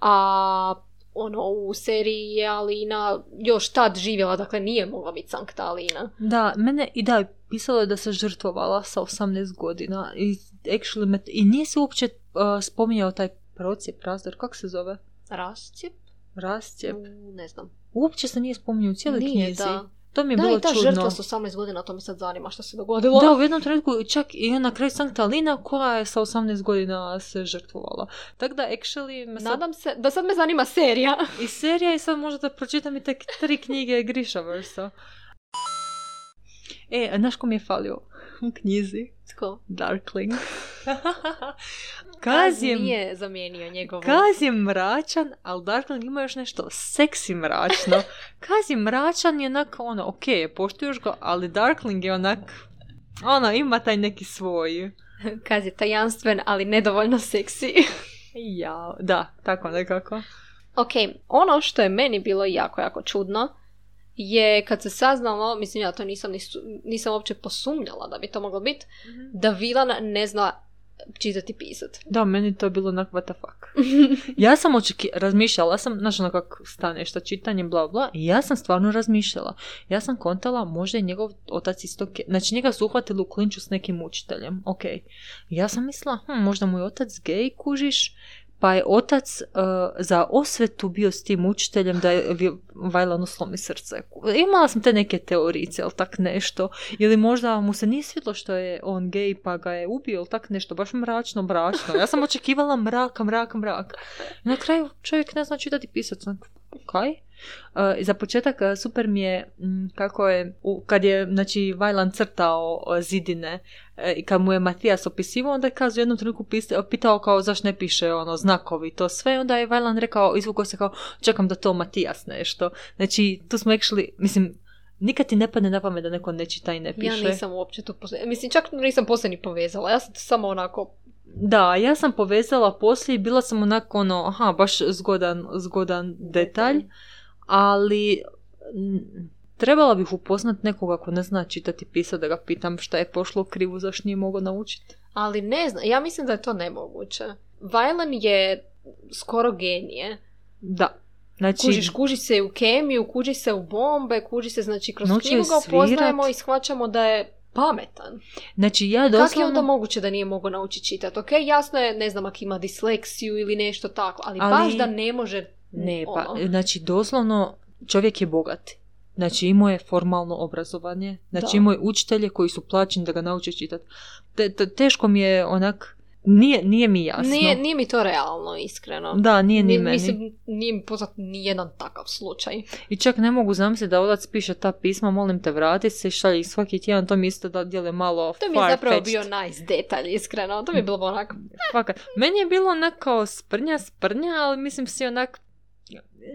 a ono u seriji je Alina još tad živjela, dakle nije mogla biti Sankta Alina. Da, mene i da, pisalo je da se žrtvovala sa 18 godina i actually met, i nije se uopće uh, spominjao taj procijep, razdor, kako se zove? Rascijep? Rastjep. Mm, Ne znam. Uopće se nije spominjao u cijeloj Nije, knjizi. da. To mi je Da, bilo i ta čudno. žrtva s 18 godina, to me sad zanima što se dogodilo. Da, u jednom trenutku čak i na kraju Sankta Alina koja je sa 18 godina se žrtvovala. Tako da, actually, me sad... Nadam se, da sad me zanima serija. i serija i sad možda da pročitam i tek tri knjige Grishaversa. E, znaš ko mi je falio u knjizi? Tko? Darkling. Kaz je, nije zamijenio njegovu. Kaz je mračan, ali Darkling ima još nešto seksi mračno. Kaz je mračan i onak, ono, ok, poštuješ ga, ali Darkling je onak, ono, ima taj neki svoj. Kaz je tajanstven, ali nedovoljno seksi. Ja, da, tako nekako. ok, ono što je meni bilo jako, jako čudno je kad se saznalo, mislim ja to nisam, nisam uopće posumnjala da bi to moglo biti, da Vilan ne zna čitati i pisat. Da, meni to je bilo onak, what the fuck. Ja sam očeki... razmišljala sam, znaš ono kako staneš sa čitanjem, bla bla, i ja sam stvarno razmišljala. Ja sam kontala, možda je njegov otac isto... Znači, njega su uhvatili u klinču s nekim učiteljem, ok. Ja sam mislila, hm, možda mu je otac gej, kužiš, pa je otac uh, za osvetu bio s tim učiteljem da je Vajlanu slomi srce. Imala sam te neke teorice, ili tak nešto. Ili možda mu se nije svidlo što je on gej pa ga je ubio, ili tak nešto. Baš mračno, mračno. Ja sam očekivala mrak, mrak. I na kraju čovjek ne zna čitati i pisati. Kaj? Uh, za početak uh, super mi je mm, kako je, kad je znači Vajlan crtao uh, zidine i kad mu je Matijas opisivao, onda je kazao u jednom trenutku pitao kao zašto ne piše ono znakovi to sve, onda je Vajlan rekao, izvukao se kao čekam da to Matijas nešto. Znači tu smo actually, mislim, nikad ti ne padne na pamet da neko ne čita i ne piše. Ja nisam uopće to poslije, mislim čak nisam poslije ni povezala, ja sam to samo onako, Da, ja sam povezala poslije i bila sam onako ono, aha, baš zgodan, zgodan detalj, ali trebala bih upoznat nekoga ko ne zna čitati i pisati da ga pitam šta je pošlo krivu, zašto nije mogao naučiti. ali ne znam, ja mislim da je to nemoguće. Vajlan je skoro genije. Da. Znači, Kužiš, kuži se u kemiju, kuži se u bombe, kuži se, znači kroz knjigu ga upoznajemo i shvaćamo da je pametan. znači ja Kako je doslovno... onda moguće da nije mogao naučiti čitati? Ok, jasno je, ne znam, ako ima disleksiju ili nešto tako, ali, Ali- baš da ne može... Ne, pa, ono. znači doslovno čovjek je bogat. Znači imao je formalno obrazovanje, znači Da. imao je učitelje koji su plaćeni da ga nauče čitati. Te, te- teško mi je onak, nije, nije mi jasno. Nije, nije mi to realno, iskreno. Da, nije ni Ni- meni. Mislim, nije mi poznat ni jedan takav slučaj. I čak ne mogu zamisliti da otac piše ta pisma, molim te vrati se i šalje ih svaki tjedan, to mi isto da djeluje malo To mi je zapravo bio nice detalj, iskreno. To mi je bilo onako... Fakat. Meni je bilo onak kao sprnja, sprnja, ali mislim si onak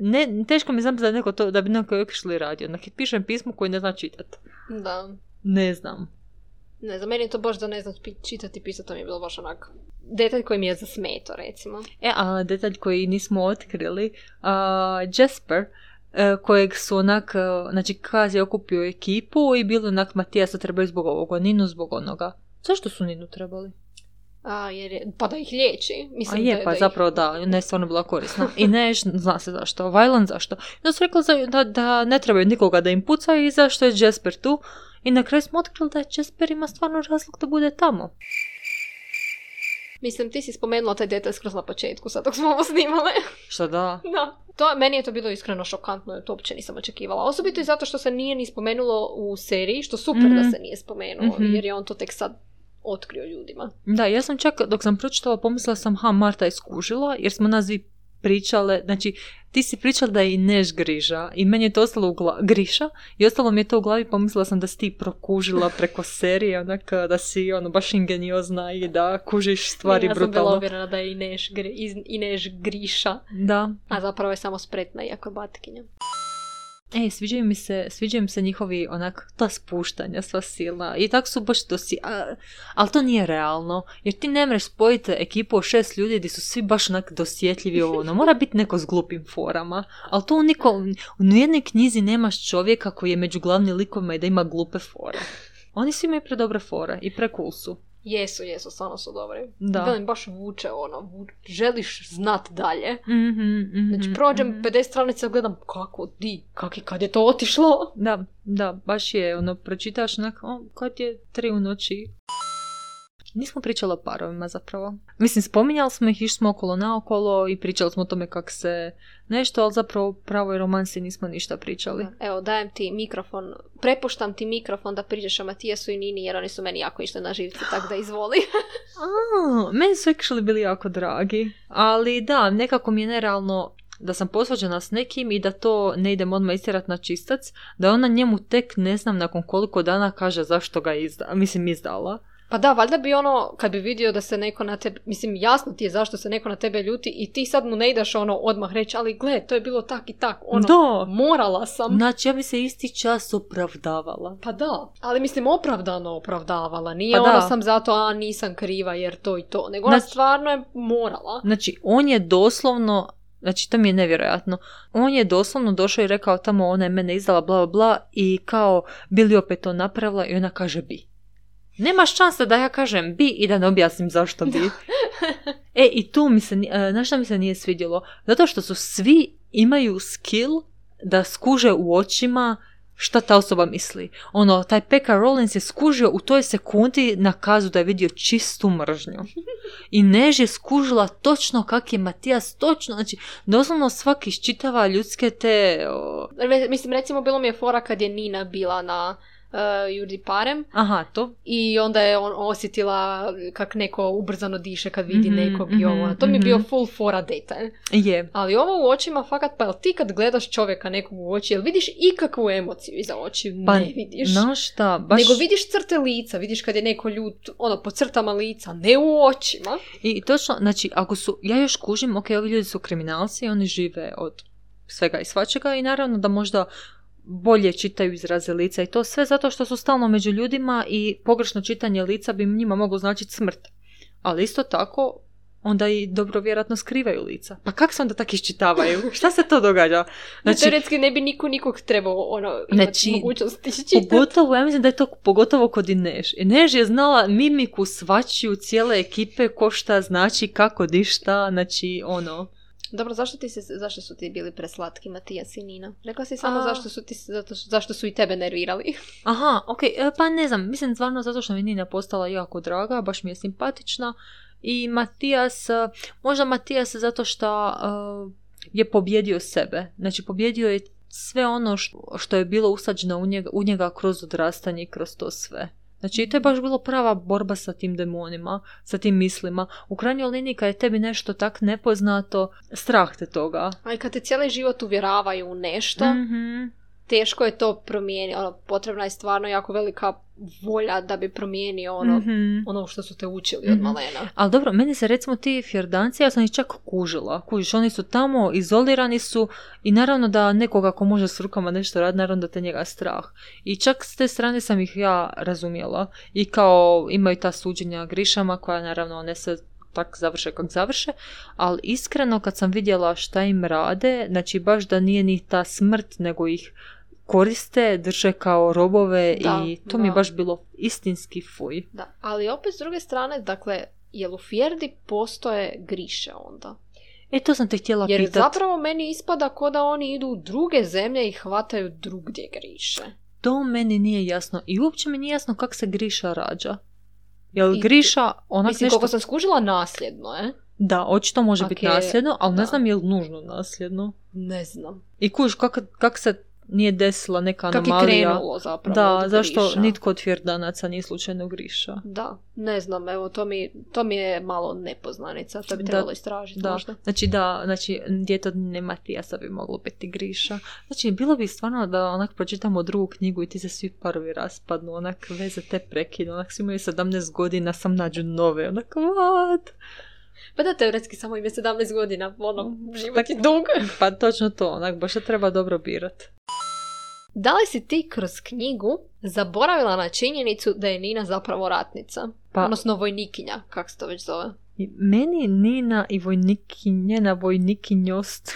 ne, teško mi znam da, neko to, da bi neko actually radio. Onak, pišem pismo koje ne zna čitat. Da. Ne znam. Ne, za meni je to baš da ne znam čitati i pisati, to mi je bilo baš onak... Detalj koji mi je zasmeto, recimo. E, a detalj koji nismo otkrili, a, Jasper, e, kojeg su onak, e, znači Kaz je okupio ekipu i bilo onak Matijasa trebaju zbog ovoga, Ninu zbog onoga. Zašto su Ninu trebali? A, jer je, pa da ih liječi. A Mislim je, da, pa da ih- zapravo da, ne stvarno bila korisna. I ne, zna se zašto. Vajlan zašto. I onda su rekli za- da, da ne trebaju nikoga da im puca i zašto je Jasper tu. I na kraju smo otkrili da Jasper ima stvarno razlog da bude tamo. Mislim, ti si spomenula taj detalj skroz na početku, sad dok smo ovo snimale. Šta da? da. To, meni je to bilo iskreno šokantno, jer to uopće nisam očekivala. Osobito i zato što se nije ni spomenulo u seriji, što super Mhm. da se nije spomenulo, Mhm. jer je on to tek sad otkrio ljudima. Da, ja sam čak, dok sam pročitala, pomislila sam, ha, Marta je skužila, jer smo nas dvi pričale, znači ti si pričala da je i Neš griža i meni je to ostalo u glavi, griša i ostalo mi je to u glavi pomislila sam da si ti prokužila preko serije, onak da si ono baš ingeniozna i da kužiš stvari ja brutalno. sam bila uvjerena da je Ineš, gri, iz- Ineš griša, Da. a zapravo je samo spretna i akrobatkinja. E, sviđaju mi se, sviđaju mi se njihovi onak, ta spuštanja sva silna i tak su baš dosi, a, ali to nije realno, jer ti ne mreš spojiti ekipu od šest ljudi gdje su svi baš onak dosjetljivi ovo, ono, mora biti neko s glupim forama, ali to u, niko, u nijednoj knjizi nemaš čovjeka koji je među glavnim likovima i da ima glupe fore. Oni svi imaju predobre fore i precool su. Jesu, jesu, stvarno su dobri. Da. Velim, baš vuče ono, vu- želiš znat dalje. Mhm, mhm, Znači, prođem mhm. 50 stranica, gledam kako, di, kak je, kad je to otišlo. Da, da, baš je, ono, pročitaš onak, o, kad je tri u noći. Nismo pričali o parovima zapravo. Mislim, spominjali smo ih, išli smo okolo naokolo i pričali smo o tome kak se nešto, ali zapravo pravoj romansi nismo ništa pričali. Evo, dajem ti mikrofon, prepuštam ti mikrofon da pričaš o Matijasu i Nini, jer oni su meni jako išli na živce, tako da izvoli. A, meni su actually bili jako dragi. Ali da, nekako mi je nerealno da sam posvađana s nekim i da to ne idem odmah istjerat na čistac, da ona njemu tek ne znam nakon koliko dana kaže zašto ga izda, mislim izdala. Pa da, valjda bi ono, kad bi vidio da se neko na tebe, mislim, jasno ti je zašto se neko na tebe ljuti i ti sad mu ne ideš ono odmah reći, ali gle, to je bilo tak i tak, ono, Da. morala sam. Znači ja bi se isti čas opravdavala. Pa da, ali mislim opravdano opravdavala, nije Pa ono da. sam zato, a nisam kriva jer to i to, nego ona Znači- stvarno je morala. Znači, on je doslovno, znači to mi je nevjerojatno, on je doslovno došao i rekao tamo ona je mene izdala bla bla bla i kao bi li opet to napravila i ona kaže bi. Nemaš šanse da ja kažem bi i da ne objasnim zašto bi. e, i tu mi se, e, znaš šta mi se nije svidjelo? Zato što su svi imaju skill da skuže u očima šta ta osoba misli. Ono, taj Pekka Rollins je skužio u toj sekundi na kazu da je vidio čistu mržnju. I Než je skužila točno kak je Matijas točno, znači doslovno svaki iščitava ljudske te... o, Mislim, recimo, bilo mi je fora kad je Nina bila na uh, Judi Parem aha, to. i onda je on osjetila kak neko ubrzano diše kad vidi Mhm, nekog i ovo. mhm, To mi je bio mhm. full fora detalj. Je. Ali ovo u očima, fakat, pa jel ti kad gledaš čovjeka nekog u oči, jel vidiš ikakvu emociju iza oči? Pa, ne vidiš. Znaš šta, baš... Nego vidiš crte lica, vidiš kad je neko ljut, ono, po crtama lica, ne u očima. I točno, znači, ako su, ja još kužim, ok, ovi ljudi su kriminalci, oni žive od svega i svačega i naravno da možda bolje čitaju izraze lica i to sve zato što su stalno među ljudima i pogrešno čitanje lica bi njima moglo značiti smrt. Ali isto tako, onda i dobro vjerojatno skrivaju lica. Pa kak se onda tak iščitavaju? Šta se to događa? Znači, Znači, Teoretski ne bi niko nikog trebao ono, imati Znači, mogućnost iščitati. Pogotovo, ja mislim da je to pogotovo kod Inež. Inež je znala mimiku svačiju cijele ekipe, ko šta znači, kako di šta, znači ono. Dobro, zašto, ti se, zašto su ti bili preslatki Matijas i Nina? Rekla si samo A- zašto su, ti, zato, zašto su i tebe nervirali. Aha, ok, e, pa ne znam, mislim stvarno zato što mi Nina postala jako draga, baš mi je simpatična. I Matijas, e, možda Matijas zato što e, je pobjedio sebe. Znači pobjedio je sve ono što, što je bilo usađeno u njega, u njega kroz odrastanje i kroz to sve. Znači, to je baš bilo prava borba sa tim demonima, sa tim mislima. U krajnjoj liniji, kad je tebi nešto tak nepoznato, strah te toga. Ali kad te cijeli život uvjeravaju u nešto, Mhm. Teško je to promijeniti. Ono, potrebna je stvarno jako velika volja da bi promijenio ono, Mhm. ono što su te učili od Mhm. malena. Ali dobro, meni se recimo ti fjerdanci, ja sam ih čak kužila. Kužiš, oni su tamo, izolirani su i naravno da nekoga ko može s rukama nešto raditi, naravno da te njega strah. I čak s te strane sam ih ja razumjela. I kao imaju ta suđenja grišama koja naravno ne se tak završe kak završe, ali iskreno kad sam vidjela šta im rade, znači baš da nije ni ta smrt, nego ih koriste, drže kao robove Da, i to mi je da. baš bilo istinski fuj. Da, ali opet s druge strane, dakle, jel u Fjerdi postoje griše onda? E, to sam te htjela Jer pitat. zapravo meni ispada ko da oni idu u druge zemlje i hvataju drugdje griše. To meni nije jasno. I uopće mi nije jasno kak se Griša rađa. Jel I- Griša onak Mislim, nešto... koliko sam skužila nasljedno, e? Da, očito može Ok, biti nasljedno, ali da. ne znam je li nužno nasljedno. Ne znam. I kuš, kak, kak se nije desila neka Kak je anomalija. krenulo zapravo Da, od zašto Griša. nitko od Fjerdanaca nije slučajno Griša? Da, ne znam, evo, to mi, to mi je malo nepoznanica, to bi Da, trebalo istražiti Da, možda. znači da, znači djeto ne Matijasa bi moglo biti Griša. Znači bilo bi stvarno da onak pročitamo drugu knjigu i ti se svi parovi raspadnu, onak veze te prekinu, onak svi imaju 17 godina, sam nađu nove, onak what? Pa da, teoretski samo ime 17 godina, ono, život je dug. Pa točno to, onak baš se treba dobro birat. Da li si ti kroz knjigu zaboravila na činjenicu da je Nina zapravo ratnica? Pa- Odnosno vojnikinja, kako se to već zove. I meni Nina i vojniki, njena vojnikinjost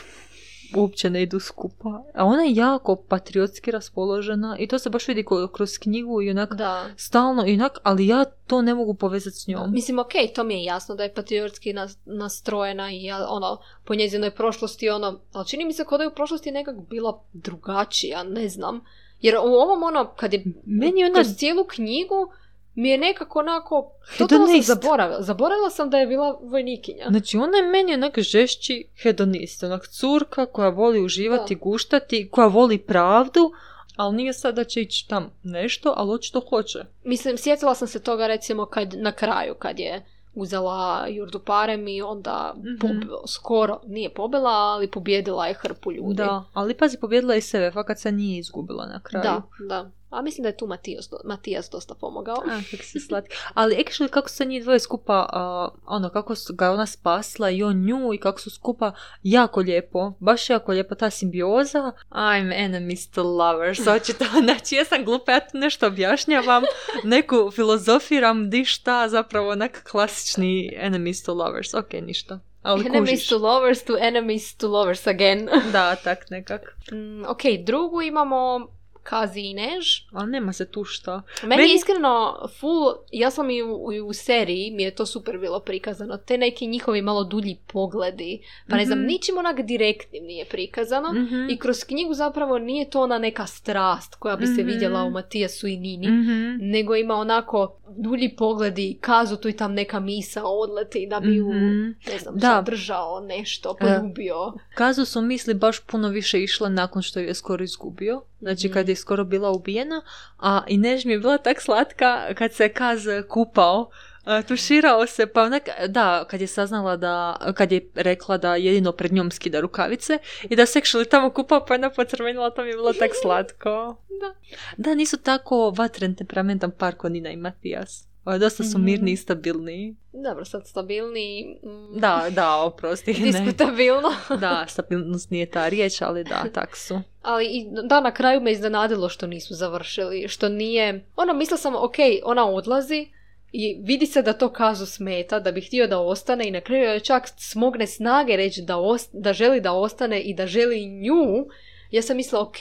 uopće ne idu skupa. A ona je jako patriotski raspoložena i to se baš vidi kroz knjigu i onak Da. stalno i onak, ali ja to ne mogu povezati s njom. Mislim, ok, to mi je jasno da je patriotski nas- nastrojena i ja, ono, po njezinoj prošlosti, ono, ali čini mi se kao da je u prošlosti nekak bila drugačija, ne znam. Jer u ovom, ono, kad je Meni ona kroz cijelu knjigu, mi je nekako onako, totalno sam Hedonist. zaboravila. Zaboravila sam da je bila vojnikinja. Znači, ona je meni onak žešći hedonist, onak curka koja voli uživati, Da. guštati, koja voli pravdu, ali nije sad da će ići tam nešto, ali očito hoće. Mislim, sjetila sam se toga recimo kad, na kraju, kad je uzela Jurdu Parem i onda Mhm. pob- skoro, nije pobila, ali pobjedila je hrpu ljudi. Da, ali pazi, pobjedila je i sebe, fakat se nije izgubila na kraju. da, da. A mislim da je tu Matijas, Matijas dosta pomogao. A, kak si slatki. Ali actually kako se njih dvoje skupa, a, ono, kako su ga ona spasla i on nju i kako su skupa jako lijepo, baš jako lijepo ta simbioza. I'm enemies to lovers, očito, znači ja sam glupa, ja tu nešto objašnjavam, neku filozofiram, di šta, zapravo onak klasični enemies to lovers, ok, ništa. Ali Enemies kužiš. to lovers to enemies to lovers again. Da, tak nekak. Mm, ok, drugu imamo Kazi i Než. Ali nema se tu šta. Meni, Meni- iskreno full, ja sam i u, i u seriji, mi je to super bilo prikazano, te neki njihovi malo dulji pogledi, pa ne znam, Mhm. ničim onak direktnim nije prikazano. Mhm. I kroz knjigu zapravo nije to ona neka strast koja bi se Mhm. vidjela u Matijasu i Nini, Mhm. nego ima onako dulji pogledi, kazu tu i tam neka misa odleti da bi ju, Mhm. ne znam, Da. zadržao nešto, poljubio. Kazu su misli baš puno više išle nakon što ju je skoro izgubio. Znači Mhm. kad je skoro bila ubijena. A i Než mi je bila tak slatka kad se Kaz kupao. A, Tuširao se, pa onak, da, kad je saznala da, kad je rekla da jedino pred njom skida rukavice i da se actually tamo kupao, pa je ona pocrvenila, to mi je bilo tak slatko. Da. Da, nisu tako vatren temperamentan par ko Nina i Matijas. A, Dosta su Mhm. mirni i stabilni. Dobro, sad stabilni. mm, Da, da, oprosti. Diskutabilno. Da, stabilnost nije ta riječ, ali da, tak su. Ali i da, na kraju me iznenadilo što nisu završili, što nije... Ono, mislila sam, ok, ona odlazi i vidi se da to kazu smeta, da bi htio da ostane i na kraju joj čak smogne snage reći da, os- da želi da ostane i da želi nju. Ja sam mislila, ok,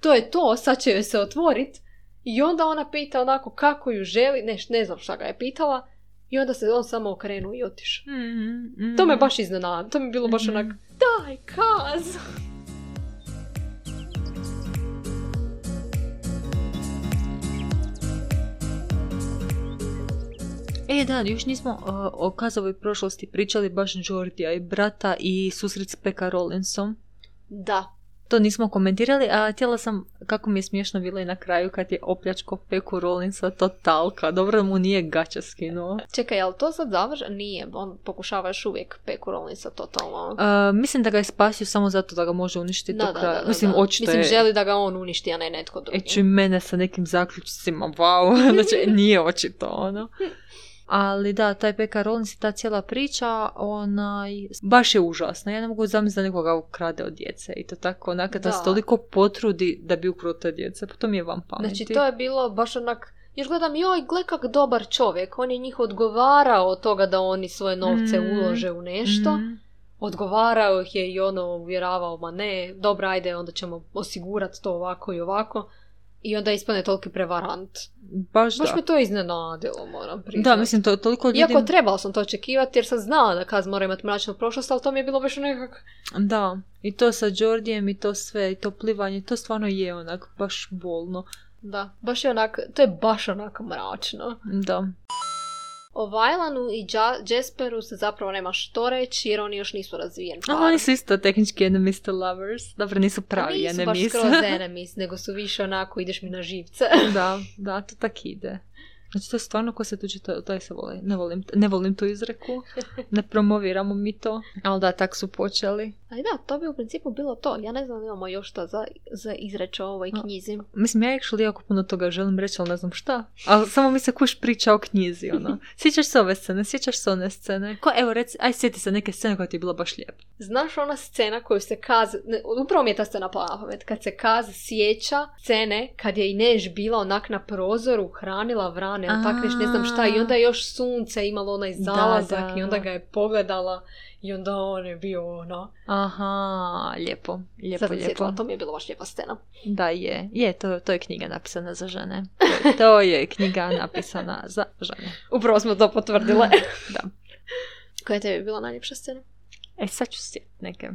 to je to, sad će joj se otvorit. I onda ona pita onako kako ju želi, ne, ne znam šta ga je pitala. I onda se on samo okrenuo i otišao. To me baš iznenadilo, to mi je bilo baš Mhm. onak, daj, kaz! E, da, još nismo uh, o Kazovoj prošlosti pričali baš Jordija i brata i susret s Pekka Rollinsom. Da, To nismo komentirali, a htjela sam, kako mi je smiješno bilo i na kraju kad je opljačko Peku Rollinsa totalka. Dobro da mu nije gaća skinuo. Čekaj, jel to sad završ? Nije, on pokušava još uvijek Peku Rollinsa totalno... Uh, mislim da ga je spasio samo zato da ga može uništiti Da, do da, kraja. da, da, mislim, da. očito Mislim, je... želi da ga on uništi, a ne netko drugi. E, čuj mene sa nekim zaključcima, wow, znači nije očito ono. Ali da, taj Pekka Rollins i ta cijela priča, onaj, baš je užasna. Ja ne mogu zamisliti da nekoga ukrade od djece i to tako, onak, da, Da. se toliko potrudi da bi ukruo te djece, pa to mi je vam pameti. Znači, to je bilo baš onak... Još gledam, joj, gle kak dobar čovjek. On je njih odgovarao od toga da oni svoje novce Mm. ulože u nešto. Mhm. Odgovarao ih je i ono uvjeravao, ma ne, dobro, ajde, onda ćemo osigurati to ovako i ovako. I onda ispane toliki prevarant. Baš, Baš da. me to iznenadilo, moram priznati. Da, mislim, to toliko ljudi... Iako trebala sam to očekivati jer sam znala da Kaz mora imati mračnu prošlost, ali to mi je bilo baš nekak... Da, i to sa Jordijem i to sve, i to plivanje, to stvarno je onak baš bolno. Da, baš je onak, to je baš onak mračno. Da. O Vajlanu i Ja- Jasperu se zapravo nema što reći jer oni još nisu razvijen par. A oni su isto tehnički enemies to lovers. Dobro, nisu pravi nisu baš enemies. skroz enemies, nego su više onako ideš mi na živce. da, da, to tak ide. Znači, to je stvarno ko se tuđe, to, to je se voli. Ne volim, ne volim tu izreku. Ne promoviramo mi to. Ali da, tak su počeli. Ali da, to bi u principu bilo to. Ja ne znam imamo još šta za, za izreći o ovoj A. knjizi. Mislim, ja actually jako puno toga želim reći, ali ne znam šta. Ali samo mi se kuš priča o knjizi, ono. Sjećaš se ove scene, sjećaš se one scene. Ko, evo, reci, aj sjeti se neke scene koja ti je bila baš lijepa. Znaš ona scena koju se Kaz, ne, upravo mi je ta scena pala na pamet, kad se Kaz sjeća scene kad je Inež bila onak na prozoru, hranila vrane, ili tak neš, ne znam šta, i onda je još sunce imalo onaj Da, zalazak da. i onda ga je pogledala i onda on je bio ono... Aha, lijepo, lijepo, Sad lijepo. to mi je bila baš lijepa scena. Da, je. Je, to, to je knjiga napisana za žene. To je, to je knjiga napisana za žene. Upravo smo to potvrdile. Da. Koja je tebi bila najljepša scena? E, sad ću sjetiti neke.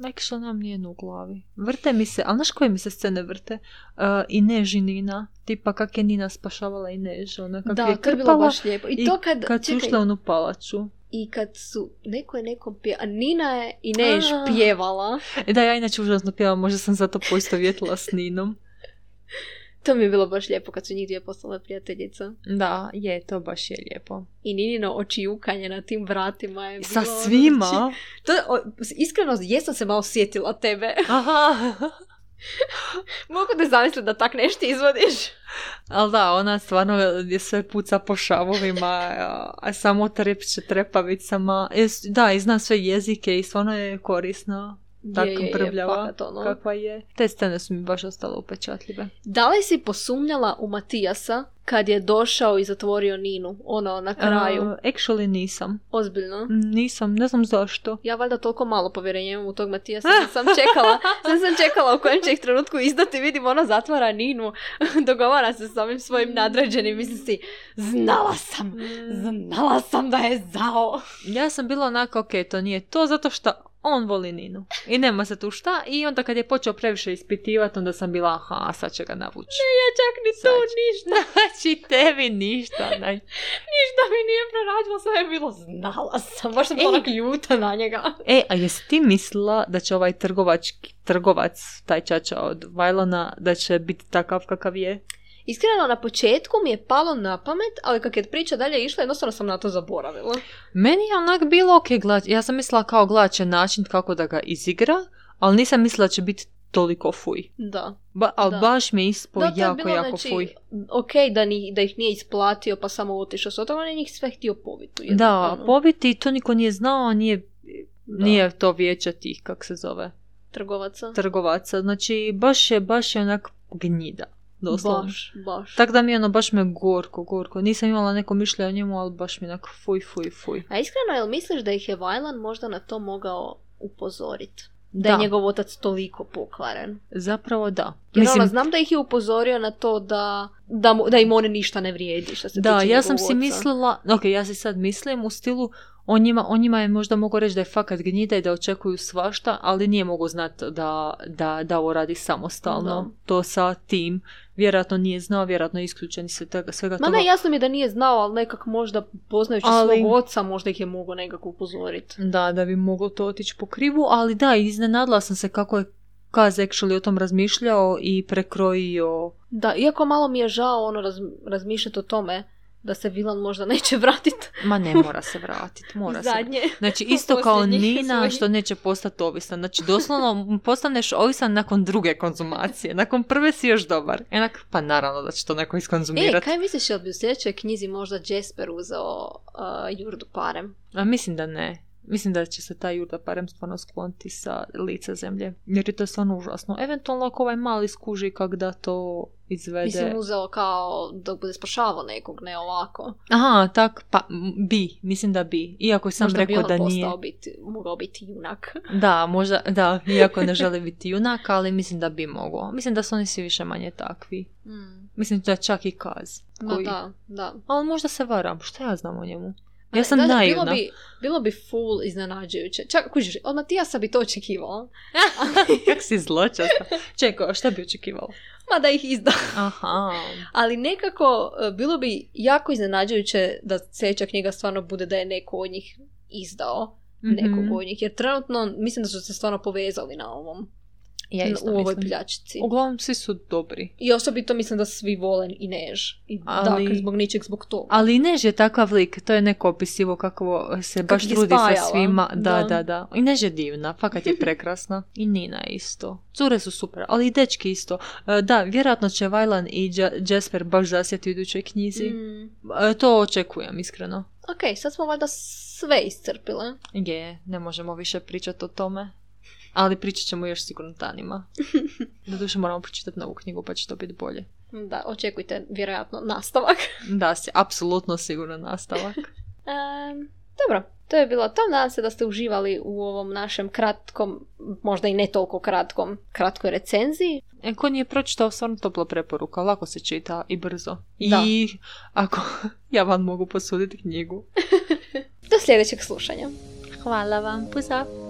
Nek što nam nije u glavi. Vrte mi se, ali znaš koje mi se scene vrte? Uh, I Než i Nina. Tipa kak je Nina spašavala i Než. Ona kak da, je to je bilo krpala baš lijepo. I, i to kad, kad su ušle onu palaču. i kad su, neko je nekom a Nina je Inež A. pjevala. E da, ja inače užasno pjevam, možda sam zato poistovjetila s Ninom. To mi je bilo baš lijepo kad su njih dvije postale prijateljice. Da, je, to baš je lijepo. I Ninino očijukanje na tim vratima je bilo... Sa ono, svima? znači, To, o, iskreno, jesam se malo sjetila tebe. Aha. Mogu da zamislim da tak nešto izvodiš. Ali da, ona stvarno je sve puca po šavovima, a- samo trepće trepavicama. Da, i zna sve jezike i stvarno je korisna. Tako Je, je, je, fakat ono. kakva je. Te scene su mi baš ostale upečatljive. Da li si posumnjala u Matijasa kad je došao i zatvorio Ninu? Ono, na kraju. Uh, actually nisam. Ozbiljno. Nisam, ne znam zašto. Ja valjda toliko malo povjerenja imam u tog Matijasa da sam čekala, da sam čekala u kojem će ih trenutku izdati, vidim ona zatvara Ninu, dogovara se s ovim svojim nadređenim, mislim si, znala sam, znala sam da je zao. Ja sam bila onako, ok, to nije to, zato što on voli Ninu. I nema se tu šta. I onda kad je počeo previše ispitivati, onda sam bila, aha, sad će ga navući. Ja čak ni to ništa, Znači, tebi ništa. Ne. ništa mi nije pronađilo, sve je bilo, znala sam, baš sam bila onak ljuta na njega. E, a jesi ti mislila da će ovaj trgovački, trgovac, taj čača od Vajlona, da će biti takav kakav je? Iskreno, na početku mi je palo na pamet, ali kak je priča dalje išla, jednostavno sam na to zaboravila. Meni je onak bilo ok, gled, ja sam mislila kao gledat će način kako da ga izigra, ali nisam mislila da će biti toliko fuj. Da. Ba, ali Da. baš mi je ispao Da, jako, bilo, jako znači, fuj. ok da, ni, da ih nije isplatio pa samo otišao s on je njih sve htio pobiti. Da, pobiti, to niko nije znao, nije, Da. nije to vijeće tih, kak se zove, Trgovaca. trgovaca. Znači, baš je, baš je onak gnjida, doslovno. Baš, baš. Tako da mi je ono baš me gorko, gorko. Nisam imala neko mišljenje o njemu, ali baš mi je onak fuj, fuj, fuj. A iskreno, jel misliš da ih je Vajlan možda na to mogao upozoriti? Da, Da. je njegov otac toliko pokvaren. Zapravo da. Jer ono, znam da ih je upozorio na to da, da, mu- da im on ništa ne vrijedi što se da, ja sam si oca. mislila, ok, ja si sad mislim u stilu, on njima, on njima je možda mogao reći da je fakat gnjida i da očekuju svašta, ali nije mogao znati da, da, da ovo radi samostalno. Da. To sa tim. Vjerojatno nije znao, vjerojatno je isključen iz svega, svega Ma toga. ne, jasno mi je da nije znao, ali nekak možda poznajući Ali- svog oca, možda ih je mogao nekako upozoriti. Da, da bi moglo to otići po krivu, ali da, iznenadila sam se kako je Kaz actually o tom razmišljao i prekrojio Da, iako malo mi je žao ono raz, razmišljati o tome da se Vilan možda neće vratiti Ma ne mora se vratiti, mora se. zadnje. Znači isto kao Nina svojih. što neće postati ovisan. Znači doslovno postaneš ovisan nakon druge konzumacije. Nakon prve si još dobar. Enak, pa naravno da će to neko E, iskonzumirati. kaj misliš, jel bi u sljedećoj knjizi možda Jasper uzeo uh, Jurdu parem? A mislim da ne. Mislim da će se taj Jurda parem stvarno skloniti sa lica zemlje. Jer je to stvarno užasno. Eventualno ako ovaj mali skuži kak da to izvede. Mislim, uzeo kao da bude spašavao nekog, ne ovako. Aha, tak, pa bi. Mislim da bi. Iako sam možda bi rekao on da nije. postao biti, mogao biti junak. Da, možda, da, iako ne želi biti junak, ali mislim da bi mogao. Mislim da su oni svi više manje takvi. Mm. Mislim da je čak i Kaz. Koji... da, da. Ali možda se varam, što ja znam o njemu? Ma Ja sam da, da, naivna. Bilo bi, bilo bi full iznenađujuće. Čak, kužiš, od Matijasa bi to očekivala. Kak si zločasta. Čekaj, šta bi očekivala? mada ih izda. Aha. Ali nekako e, bilo bi jako iznenađujuće da sljedeća knjiga stvarno bude da je neko od njih izdao nekog Mhm. od njih. Jer trenutno mislim da su se stvarno povezali na ovom, Ja u ovoj mislim. pljačci. Uglavnom, svi su dobri. I osobito mislim da svi vole i Než. I Ali- dakle, zbog ničeg, zbog toga. Ali i Než je takav lik, to je neko opisivo kako se baš trudi sa svima. Da, Da. da, da. I Než je divna, fakat je prekrasna. I Nina isto. Cure su super, ali i dečki isto. E, Da, vjerojatno će Vajlan i Ja- Jasper baš zasjeti u idućoj knjizi. Mm. E, To očekujem, iskreno. Ok, sad smo valjda sve iscrpile. Je, ne možemo više pričati o tome. Ali pričat ćemo još sigurno danima. Doduše moramo pročitati novu knjigu pa će to biti bolje. Da, očekujte vjerojatno nastavak. Da, si, apsolutno sigurno nastavak. Em, dobro, to je bilo to. Nadam se da ste uživali u ovom našem kratkom, možda i ne toliko kratkom, kratkoj recenziji. E, ko nije pročitao, stvarno topla preporuka, lako se čita i brzo. Da. I ako ja vam mogu posuditi knjigu. Do sljedećeg slušanja. Hvala vam, puza.